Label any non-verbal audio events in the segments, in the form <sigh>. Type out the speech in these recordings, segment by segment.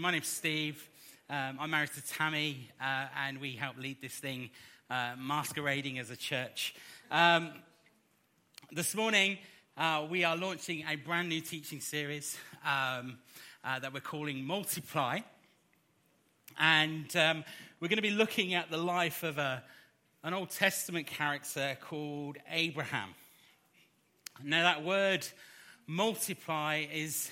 My name's Steve. Um, I'm married to Tammy, uh, and we help lead this thing, uh, masquerading as a church. Um, this morning, uh, we are launching a brand new teaching series um, uh, that we're calling Multiply. And um, we're going to be looking at the life of a, an Old Testament character called Abraham. Now, that word multiply is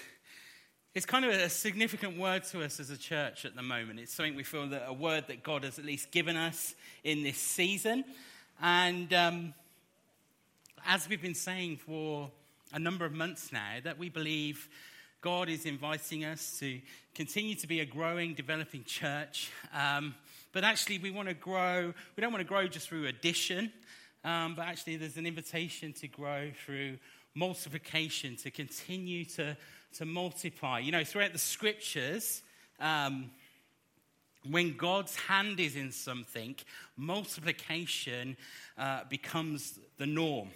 it's kind of a significant word to us as a church at the moment. It's something we feel that a word that God has at least given us in this season. And um, as we've been saying for a number of months now, that we believe God is inviting us to continue to be a growing, developing church. Um, but actually, we want to grow. We don't want to grow just through addition, um, but actually, there's an invitation to grow through multiplication, to continue to to multiply. You know, throughout the scriptures, um, when God's hand is in something, multiplication uh, becomes the norm.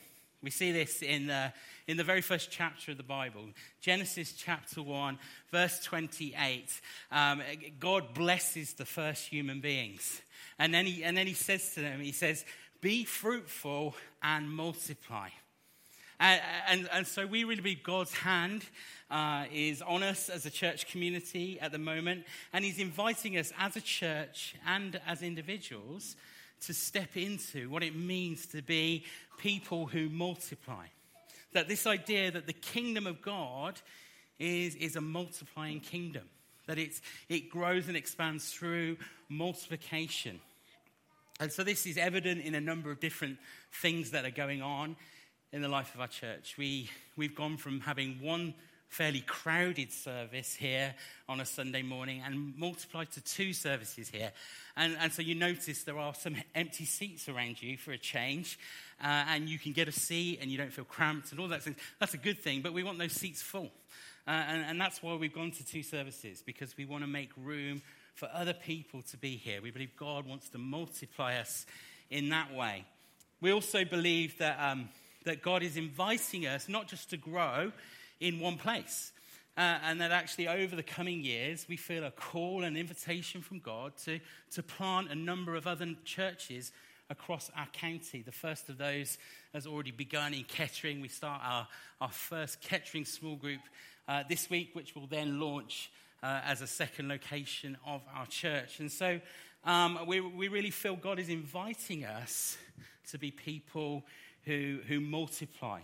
We see this in the, in the very first chapter of the Bible, Genesis chapter 1, verse 28. Um, God blesses the first human beings. And then, he, and then he says to them, He says, Be fruitful and multiply. And, and, and so we really believe God's hand uh, is on us as a church community at the moment, and He's inviting us as a church and as individuals to step into what it means to be people who multiply. That this idea that the kingdom of God is, is a multiplying kingdom, that it's, it grows and expands through multiplication. And so this is evident in a number of different things that are going on in the life of our church. We, we've gone from having one fairly crowded service here on a Sunday morning and multiplied to two services here. And, and so you notice there are some empty seats around you for a change, uh, and you can get a seat and you don't feel cramped and all that. things. That's a good thing, but we want those seats full. Uh, and, and that's why we've gone to two services, because we want to make room for other people to be here. We believe God wants to multiply us in that way. We also believe that, um, that God is inviting us not just to grow in one place. Uh, and that actually, over the coming years, we feel a call and invitation from God to, to plant a number of other churches across our county. The first of those has already begun in Kettering. We start our, our first Kettering small group uh, this week, which will then launch uh, as a second location of our church. And so um, we, we really feel God is inviting us to be people who, who multiply.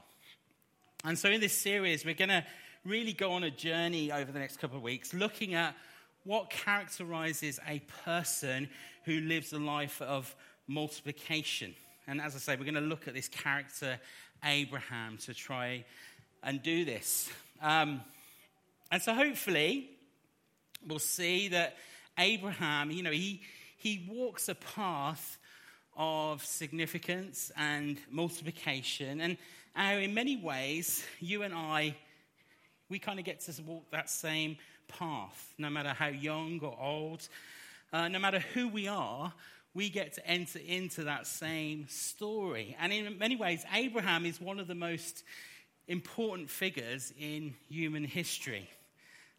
And so, in this series, we're going to really go on a journey over the next couple of weeks looking at what characterizes a person who lives a life of multiplication. And as I say, we're going to look at this character, Abraham, to try and do this. Um, and so, hopefully, we'll see that Abraham, you know, he, he walks a path of significance and multiplication. And how, in many ways, you and I, we kind of get to walk that same path, no matter how young or old, uh, no matter who we are, we get to enter into that same story. And in many ways, Abraham is one of the most important figures in human history.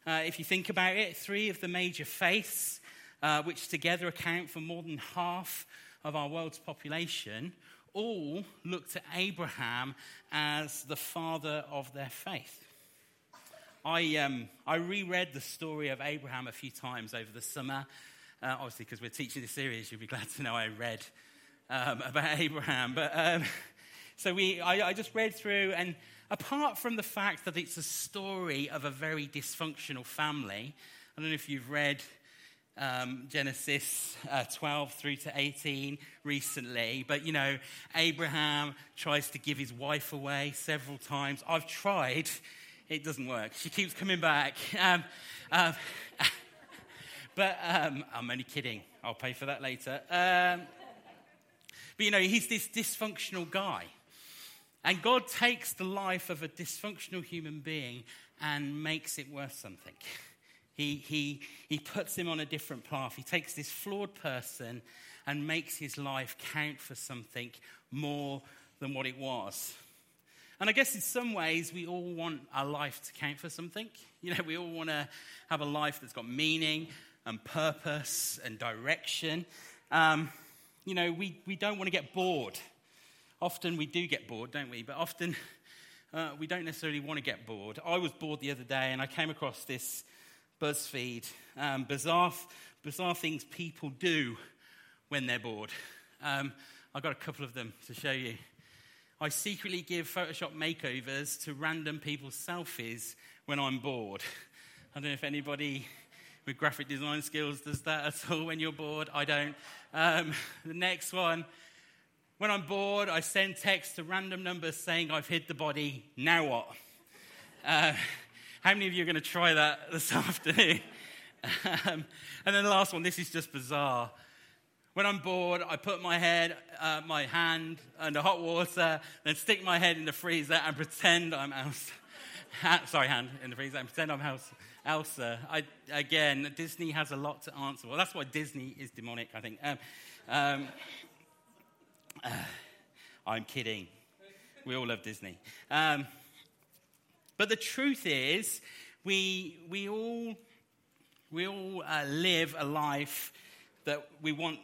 Uh, if you think about it, three of the major faiths, uh, which together account for more than half of our world's population, all look to Abraham as the father of their faith. I, um, I reread the story of Abraham a few times over the summer. Uh, obviously, because we're teaching this series, you'll be glad to know I read um, about Abraham. But um, <laughs> so we, I, I just read through, and apart from the fact that it's a story of a very dysfunctional family, I don't know if you've read um, Genesis uh, 12 through to 18 recently. But, you know, Abraham tries to give his wife away several times. I've tried, it doesn't work. She keeps coming back. Um, um, <laughs> but um, I'm only kidding. I'll pay for that later. Um, but, you know, he's this dysfunctional guy. And God takes the life of a dysfunctional human being and makes it worth something. He, he, he puts him on a different path. He takes this flawed person and makes his life count for something more than what it was. And I guess in some ways, we all want our life to count for something. <laughs> You know, we all want to have a life that's got meaning and purpose and direction. Um, you know, we, we don't want to get bored. Often we do get bored, don't we? But often <laughs> uh, we don't necessarily want to get bored. I was bored the other day and I came across this BuzzFeed um, bizarre, bizarre things people do when they're bored. Um, I've got a couple of them to show you. I secretly give Photoshop makeovers to random people's selfies when I'm bored. I don't know if anybody with graphic design skills does that at all when you're bored. I don't. Um, the next one. When I'm bored, I send texts to random numbers saying I've hid the body. Now what? Uh, how many of you are going to try that <laughs> this afternoon? um, and then the last one. This is just bizarre. When I'm bored, I put my head, uh, my hand under hot water, then stick my head in the freezer and pretend I'm Elsa. <laughs> sorry, hand in the freezer and pretend I'm Elsa. Elsa. I, again, Disney has a lot to answer. Well, that's why Disney is demonic, I think. Um, um, uh, <sighs> I'm kidding. We all love Disney. Um, but the truth is, we, we all, we all uh, live a life that we want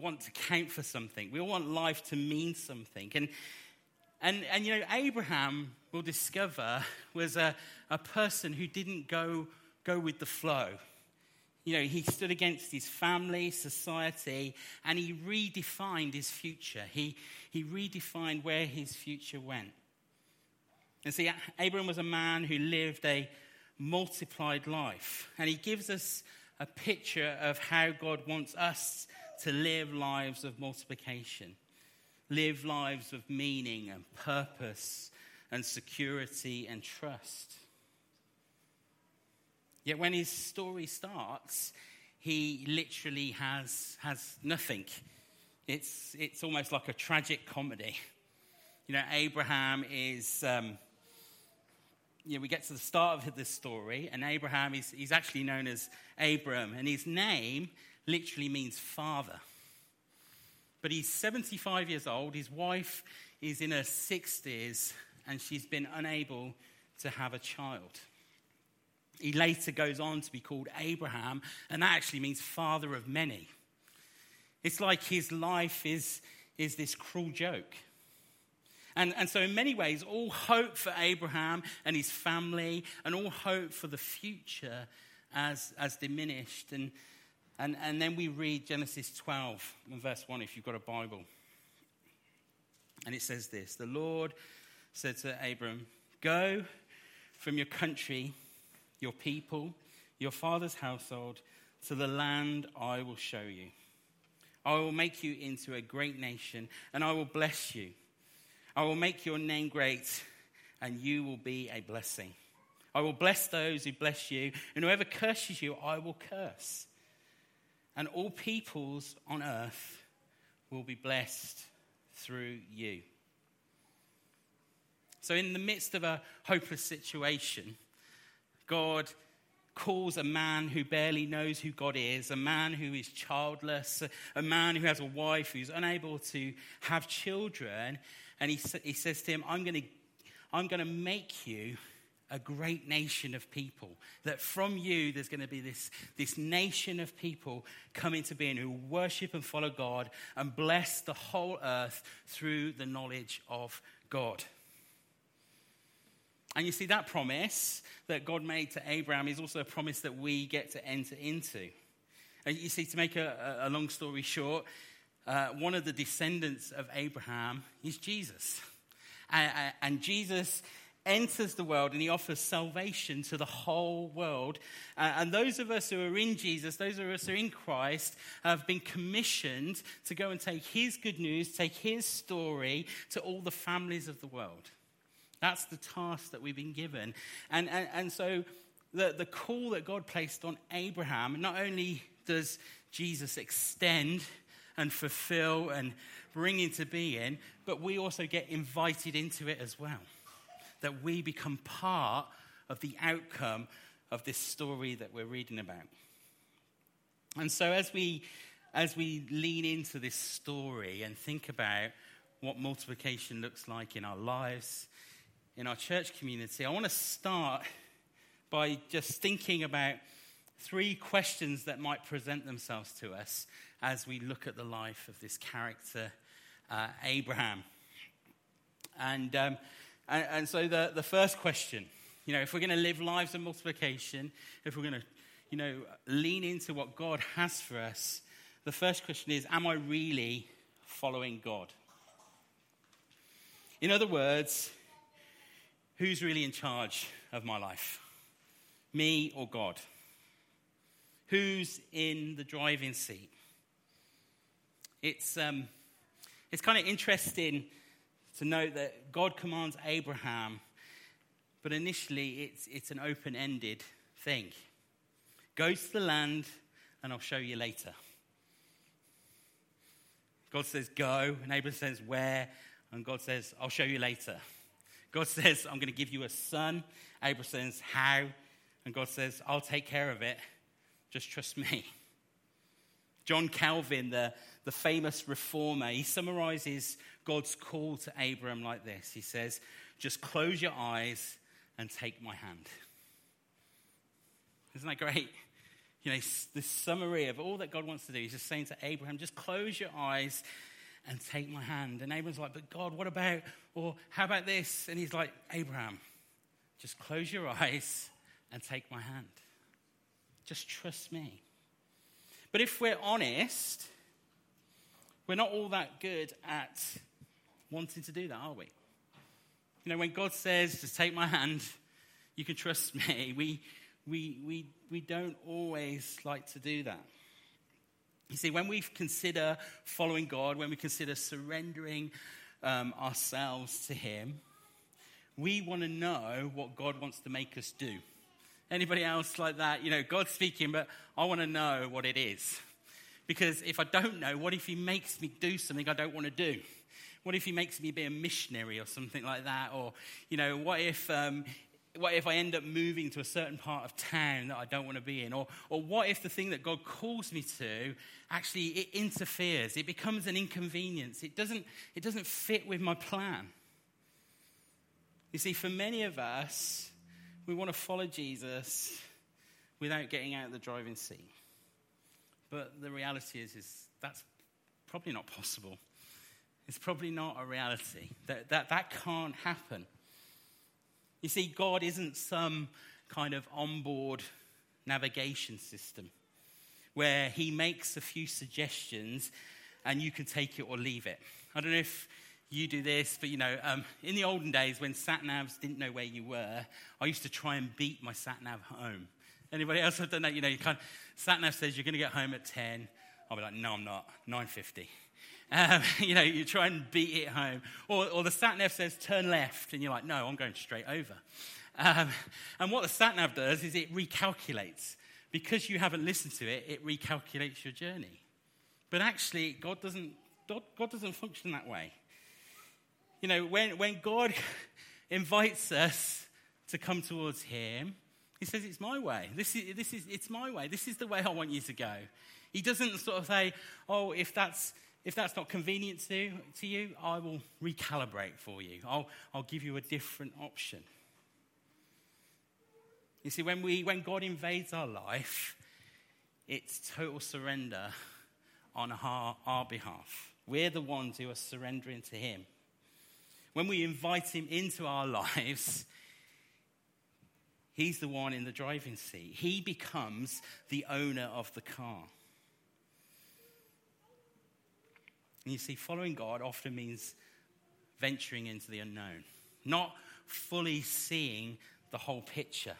want to count for something. We all want life to mean something. And, and, and you know, Abraham, we'll discover, was a, a person who didn't go, go with the flow. You know, he stood against his family, society, and he redefined his future. He, he redefined where his future went. And see, Abraham was a man who lived a multiplied life. And he gives us a picture of how God wants us to live lives of multiplication, live lives of meaning and purpose and security and trust. Yet when his story starts, he literally has, has nothing. It's, it's almost like a tragic comedy. You know, Abraham is. Um, you know, we get to the start of this story, and Abraham is he's actually known as Abram, and his name literally means father. But he's 75 years old, his wife is in her 60s, and she's been unable to have a child. He later goes on to be called Abraham, and that actually means father of many. It's like his life is, is this cruel joke. And, and so, in many ways, all hope for Abraham and his family, and all hope for the future as, as diminished. And, and, and then we read Genesis 12, verse 1, if you've got a Bible. And it says this The Lord said to Abram, Go from your country, your people, your father's household, to the land I will show you. I will make you into a great nation, and I will bless you. I will make your name great, and you will be a blessing. I will bless those who bless you, and whoever curses you, I will curse and all peoples on earth will be blessed through you. So, in the midst of a hopeless situation, God calls a man who barely knows who God is, a man who is childless, a man who has a wife who's unable to have children, and he, he says to him, I'm going to I'm going to make you a great nation of people. That from you, there's going to be this, this nation of people coming to being who worship and follow God and bless the whole earth through the knowledge of God. And you see, that promise that God made to Abraham is also a promise that we get to enter into. And you see, to make a, a long story short, uh, one of the descendants of Abraham is Jesus. And, and Jesus enters the world and he offers salvation to the whole world. Uh, and those of us who are in Jesus, those of us who are in Christ, have been commissioned to go and take his good news, take his story to all the families of the world. That's the task that we've been given. And, and, and so the, the call that God placed on Abraham, not only does Jesus extend and fulfill and bring into being, but we also get invited into it as well that we become part of the outcome of this story that we're reading about. And so as we as we lean into this story and think about what multiplication looks like in our lives, in our church community, I want to start by just thinking about three questions that might present themselves to us as we look at the life of this character, uh, Abraham. And, um, and, and, so the, the first question, you know, if we're going to live lives of multiplication, if we're going to, you know, lean into what God has for us, the first question is, am I really following God? In other words, who's really in charge of my life? Me or God? Who's in the driving seat? It's, um, it's kind of interesting to note that God commands Abraham, but initially it's, it's an open ended thing. Go to the land, and I'll show you later. God says, Go, and Abraham says, Where? And God says, I'll show you later. God <laughs> says, I'm going to give you a son. Abraham says, How? And God says, I'll take care of it. Just trust me. John Calvin, the, the famous reformer, he summarizes God's call to Abram like this He says, Just close your eyes and take my hand. Isn't that great? You know, this summary of all that God wants to do. He's just saying to Abraham, just close your eyes and take my hand. And Abraham's like, but God, what about, or how about this? And he's like, Abraham, just close your <laughs> eyes and take my hand. Just trust me. But if we're honest, we're not all that good at wanting to do that, are we? You know, when God says, just take my hand, you can trust me, <laughs> we, we, we, we don't always like to do that. You see, when we consider following God, when we consider surrendering um, ourselves to Him, we want to know what God wants to make us do. Anybody else like that? You know, God's speaking, but I want to know what it is. Because if I don't know, what if He makes me do something I don't want to do? What if He makes me be a missionary or something like that? Or, you know, what if um, what if I end up moving to a certain part of town that I don't want to be in? Or, or what if the thing that God calls me to actually it interferes? It becomes an inconvenience. It doesn't, it doesn't fit with my plan. You see, for many of us, we want to follow Jesus without getting out of the driving seat. But the reality is, is that's probably not possible. It's probably not a reality. That, that, that can't happen. You see, God isn't some kind of onboard navigation system where He makes a few suggestions and you can take it or leave it. I don't know if you do this, but you know, um, in the olden days when sat navs didn't know where you were, I used to try and beat my sat nav home. Anybody else have done that? You know, you kind of, sat nav says you're going to get home at 10. I'll be like, no, I'm not. 9.50. <laughs> Um, you know, you try and beat it home. Or, or the sat nav says turn left, and you're like, no, I'm going straight over. Um, and what the sat nav does is it recalculates. Because you haven't listened to it, it recalculates your journey. But actually, God doesn't, God, God doesn't function that way. You know, when, when God <laughs> invites us to come towards Him, He says, It's my way. This is, this is, it's my way. This is the way I want you to go. He doesn't sort of say, Oh, if that's, if that's not convenient to, to you, I will recalibrate for you. I'll, I'll give you a different option. You see, when, we, when God invades our life, it's total surrender on our, our behalf. We're the ones who are surrendering to Him when we invite him into our <laughs> lives, he's the one in the driving seat. He becomes the owner of the car. And you see, following God often means venturing into the unknown, not fully seeing the whole picture.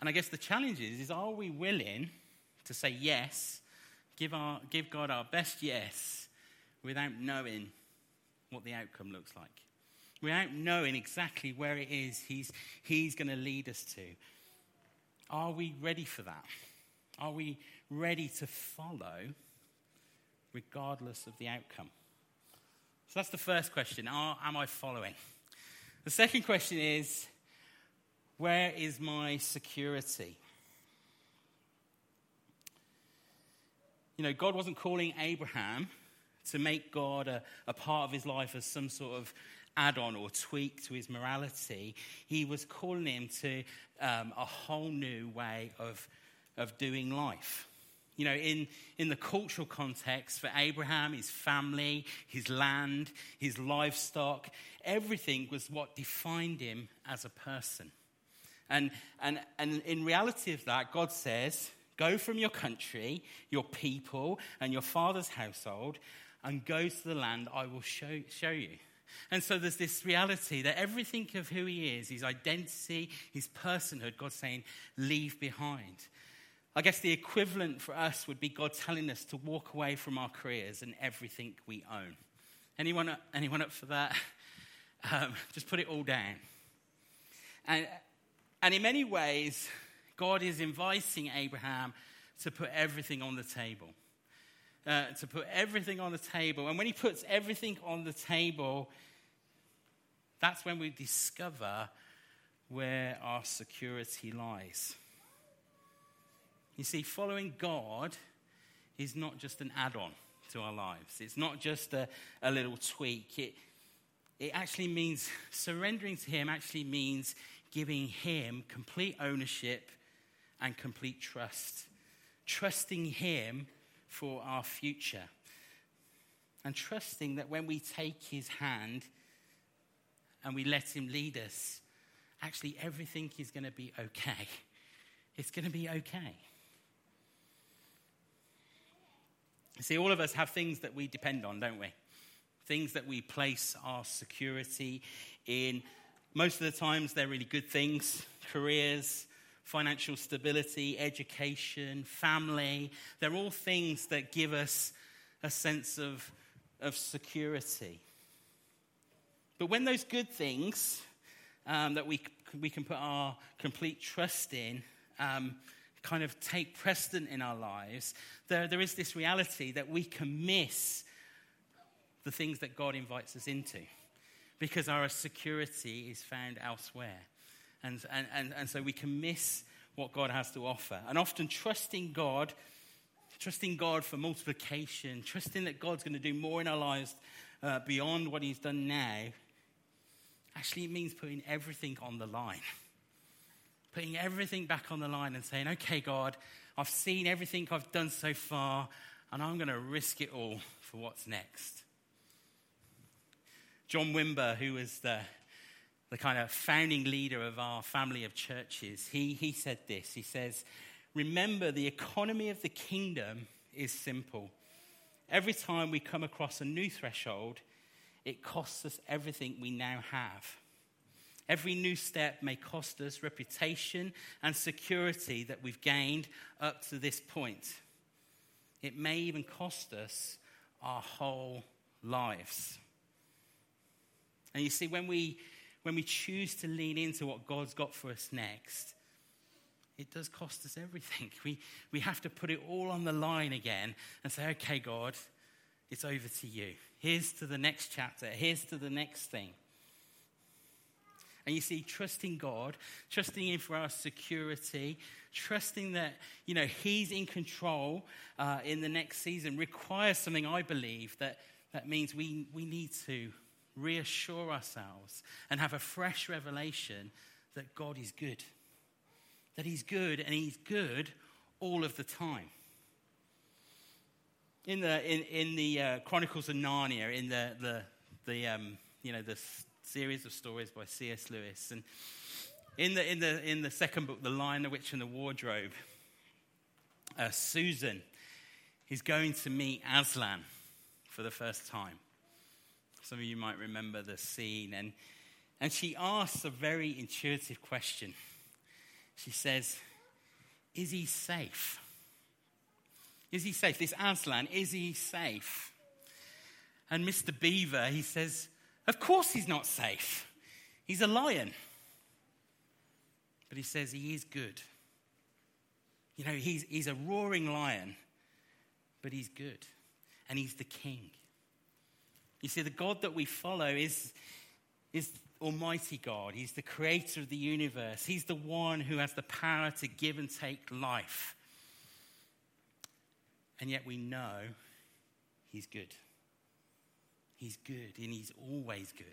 And I guess the challenge is, is are we willing to say yes give, our, give God our best yes without knowing what the outcome looks like, without knowing exactly where it is He's, he's going to lead us to. Are we ready for that? Are we ready to follow regardless of the outcome? So that's the first question. Are, am I following? The second question is where is my security? You know, God wasn't calling Abraham to make God a, a part of his life as some sort of add on or tweak to his morality. He was calling him to um, a whole new way of, of doing life. You know, in, in the cultural context for Abraham, his family, his land, his livestock, everything was what defined him as a person. And, and, and in reality of that, God says, Go from your country, your people, and your father's household, and go to the land I will show, show you. And so there's this reality that everything of who he is, his identity, his personhood, God's saying, leave behind. I guess the equivalent for us would be God telling us to walk away from our careers and everything we own. Anyone anyone up for that? <laughs> Um, just put it all down. And, and in many ways, God is inviting Abraham to put everything on the table. Uh, to put everything on the table. And when he puts everything on the table, that's when we discover where our security lies. You see, following God is not just an add on to our lives, it's not just a, a little tweak. It, it actually means surrendering to Him, actually means giving Him complete ownership and complete trust. Trusting Him for our future. And trusting that when we take His hand and we let Him lead us, actually everything is going to be okay. It's going to be okay. See, all of us have things that we depend on, don't we? Things that we place our security in. Most of the times, they're really good things careers, financial stability, education, family. They're all things that give us a sense of, of security. But when those good things um, that we, we can put our complete trust in, um, kind of take precedent in our lives, there, there is this reality that we can miss the things that God invites us into because our security is found elsewhere. And, and, and, and so we can miss what God has to offer. And often trusting God, trusting God for multiplication, trusting that God's going to do more in our lives uh, beyond what He's done now, actually means putting everything on the line putting everything back on the line and saying, okay, God, I've seen everything I've done so far, and I'm going to risk it all for what's next. John Wimber, who was the, the kind of founding leader of our family of churches, he, he said this. He says, Remember, the economy of the kingdom is simple. Every time we come across a new threshold, it costs us everything we now have. Every new step may cost us reputation and security that we've gained up to this point. It may even cost us our whole lives. And you see, when we, when we choose to lean into what God's got for us next, it does cost us everything. <laughs> We, we have to put it all on the line again and say, okay, God, it's over to you. Here's to the next chapter. Here's to the next thing. And you see, trusting God, trusting Him for our security, trusting that, you know, He's in control uh, in the next season requires something, I believe, that, that means we, we need to reassure ourselves and have a fresh revelation that God is good. That He's good and He's good all of the time. In the, in, in the uh, Chronicles of Narnia, in the, the, the um, you know, the series of stories by C.S. Lewis. And in the, in the, in the second book, The Lion, the Witch, and the Wardrobe, uh, Susan is going to meet Aslan for the first time. Some of you might remember the scene. And, and she asks a very intuitive question. She says, Is he safe? Is he safe? This Aslan, is he safe? And Mr. Beaver, he says, of course, he's not safe. He's a lion. But he says he is good. You know, he's, he's a roaring lion, but he's good. And he's the king. You see, the God that we follow is, is Almighty God. He's the creator of the universe. He's the one who has the power to give and take life. And yet we know he's good. He's good, and He's always good.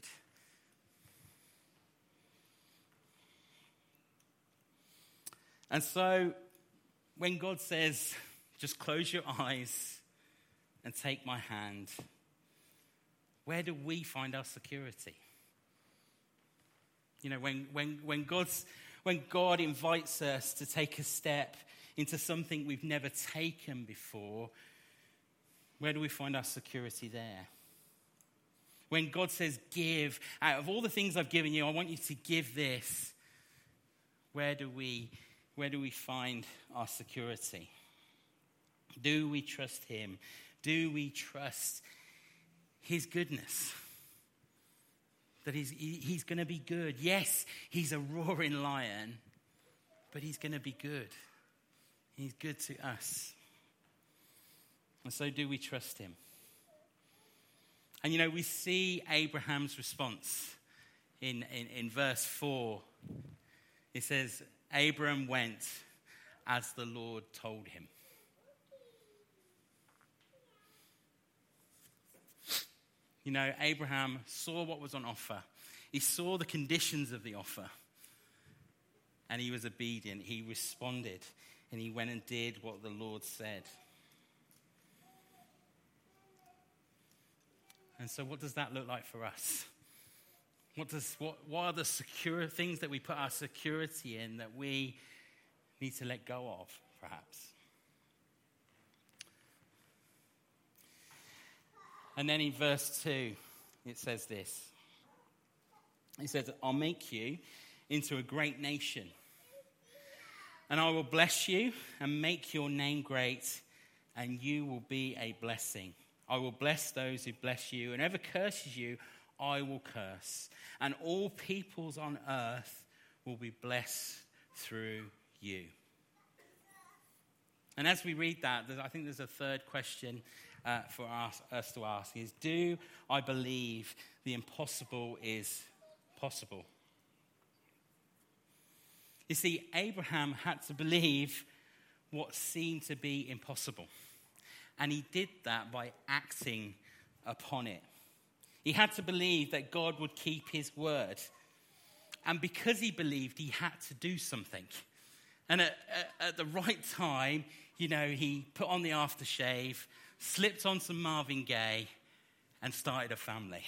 And so, when God says, just close your eyes and take my hand, where do we find our security? You know, when, when, when, God's, when God invites us to take a step into something we've never taken before, where do we find our security there? When God says, give, out of all the things I've given you, I want you to give this, where do we, where do we find our security? Do we trust Him? Do we trust His goodness? That He's, he's going to be good. Yes, He's a roaring lion, but He's going to be good. He's good to us. And so, do we trust Him? And you know, we see Abraham's response in, in, in verse 4. It says, Abram went as the Lord told him. You know, Abraham saw what was on offer, he saw the conditions of the offer, and he was obedient. He responded, and he went and did what the Lord said. And so, what does that look like for us? What, does, what, what are the secure things that we put our security in that we need to let go of, perhaps? And then in verse 2, it says this It says, I'll make you into a great nation, and I will bless you and make your name great, and you will be a blessing. I will bless those who bless you, and whoever curses you, I will curse. And all peoples on earth will be blessed through you. And as we read that, I think there's a third question uh, for us, us to ask is Do I believe the impossible is possible? You see, Abraham had to believe what seemed to be impossible. And he did that by acting upon it. He had to believe that God would keep his word. And because he believed, he had to do something. And at, at, at the right time, you know, he put on the aftershave, slipped on some Marvin Gaye, and started a family.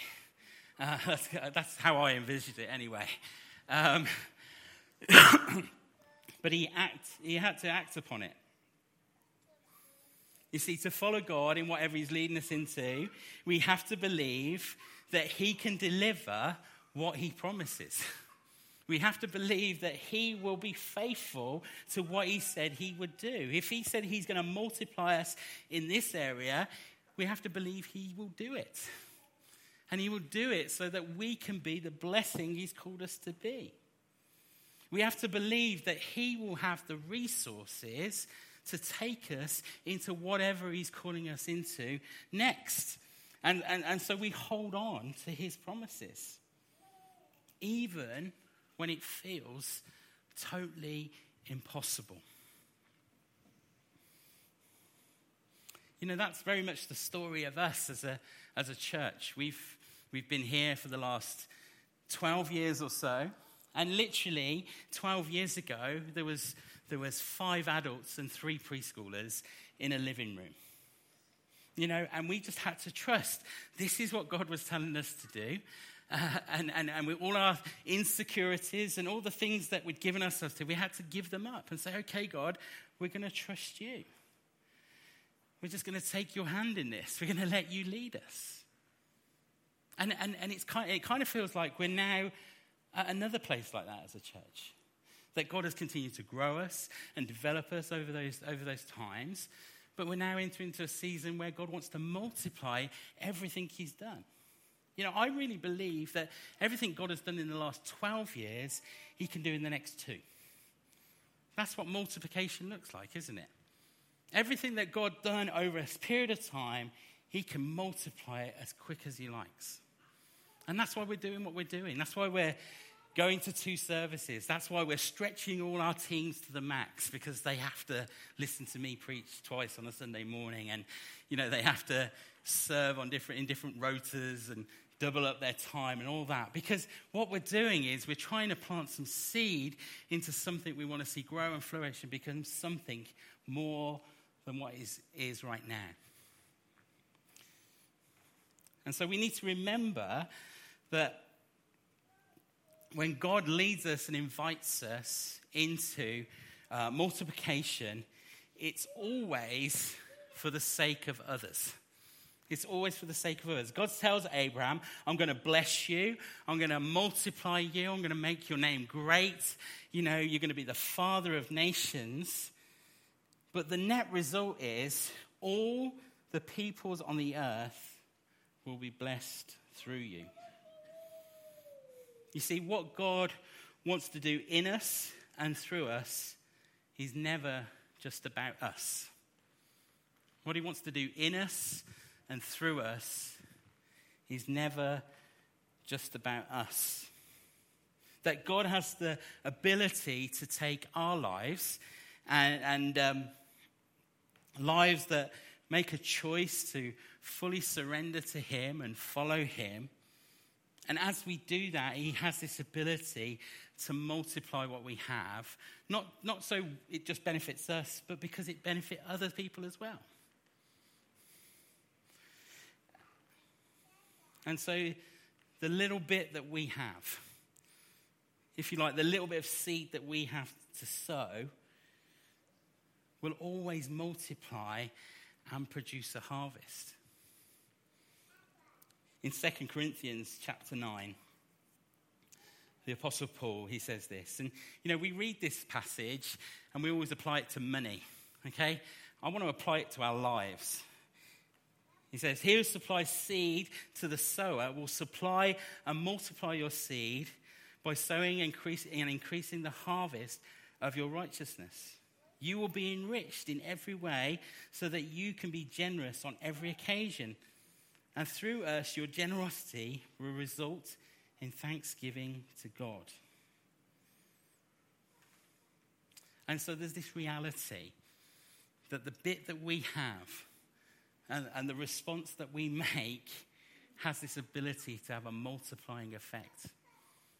Uh, <laughs> that's, that's, how I envisioned it anyway. Um, <coughs> but he, act, he had to act upon it. You see, to follow God in whatever He's leading us into, we have to believe that He can deliver what He promises. <laughs> We have to believe that He will be faithful to what He said He would do. If He said He's going to multiply us in this area, we have to believe He will do it. And He will do it so that we can be the blessing He's called us to be. We have to believe that He will have the resources to take us into whatever He's calling us into next. And, and, and so we hold on to His promises, even when it feels totally impossible. You know, that's very much the story of us as a, as a church. We've, we've been here for the last 12 years or so. And literally, 12 years ago, there was there was five adults and three preschoolers in a living room. You know, and we just had to trust this is what God was telling us to do. Uh, <laughs> and, and, and with all our insecurities and all the things that we'd given ourselves to, we had to give them up and say, okay, God, we're going to trust you. We're just going to take your hand in this. We're going to let you lead us. And, and, and it's kind, it kind of feels like we're now at another place like that as a church that God has continued to grow us and develop us over those, over those times. But we're now entering into a season where God wants to multiply everything He's done. You know, I really believe that everything God has done in the last 12 years, He can do in the next two. That's what multiplication looks like, isn't it? Everything that God done over a period of time, He can multiply it as quick as He likes. And that's why we're doing what we're doing. That's why we're going to two services. That's why we're stretching all our teams to the max because they have to listen to me preach twice on a Sunday morning and, you know, they have to serve on different, in different rotas and double up their time and all that. Because what we're doing is we're trying to plant some seed into something we want to see grow and flourish and become something more than what is, is right now. And so we need to remember that when God leads us and invites us into uh, multiplication, it's always for the sake of others. It's always for the sake of others. God tells Abraham, I'm going to bless you. I'm going to multiply you. I'm going to make your name great. You know, you're going to be the father of nations. But the net result is all the peoples on the earth will be blessed through you. You see, what God wants to do in us and through us is never just about us. What He wants to do in us and through us is never just about us. That God has the ability to take our lives and, and um, lives that make a choice to fully surrender to Him and follow Him. And as we do that, He has this ability to multiply what we have, not, not so it just benefits us, but because it benefits other people as well. And so the little bit that we have, if you like, the little bit of seed that we have to sow, will always multiply and produce a harvest. In 2 Corinthians chapter 9, the Apostle Paul, he says this. And, you know, we read this passage and we always apply it to money, okay? I want to apply it to our lives. He says, He who supplies seed to the sower will supply and multiply your seed by sowing and increasing the harvest of your righteousness. You will be enriched in every way so that you can be generous on every occasion. And through us, your generosity will result in thanksgiving to God. And so there's this reality that the bit that we have and, and the response that we make has this ability to have a multiplying effect.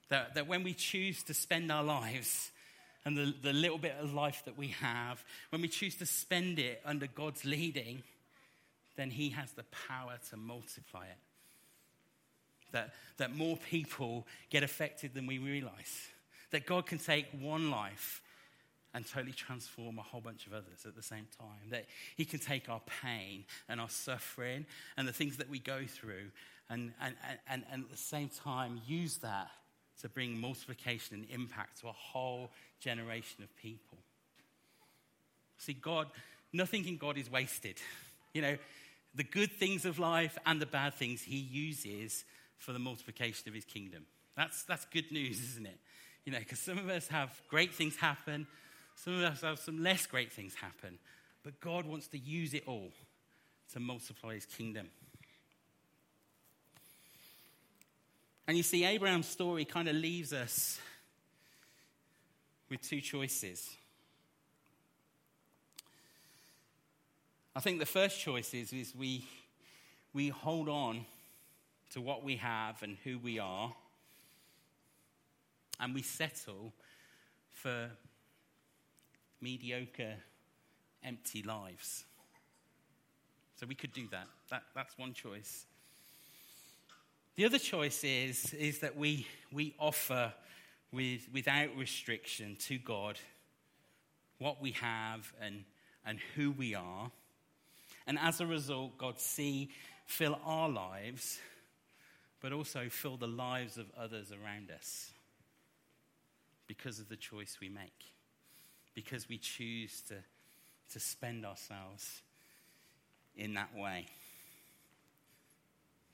That, that when we choose to spend our lives and the, the little bit of life that we have, when we choose to spend it under God's leading, then He has the power to multiply it. That, that more people get affected than we realize. That God can take one life and totally transform a whole bunch of others at the same time. That He can take our pain and our suffering and the things that we go through and, and, and, and at the same time use that to bring multiplication and impact to a whole generation of people. See, God, nothing in God is wasted. <laughs> You know, the good things of life and the bad things He uses for the multiplication of His kingdom. That's, that's good news, isn't it? You know, because some of us have great things happen, some of us have some less great things happen, but God wants to use it all to multiply His kingdom. And you see, Abraham's story kind of leaves us with two choices. I think the first choice is, is we, we hold on to what we have and who we are, and we settle for mediocre, empty lives. So we could do that. that that's one choice. The other choice is, is that we, we offer with, without restriction to God what we have and, and who we are. And as a result, God see, fill our lives, but also fill the lives of others around us because of the choice we make, because we choose to, to spend ourselves in that way.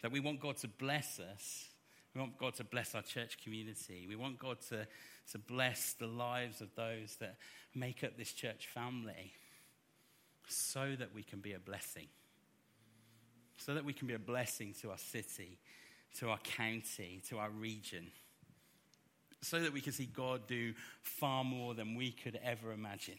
That we want God to bless us. We want God to bless our church community. We want God to, to bless the lives of those that make up this church family so that we can be a blessing. So that we can be a blessing to our city, to our county, to our region. So that we can see God do far more than we could ever imagine.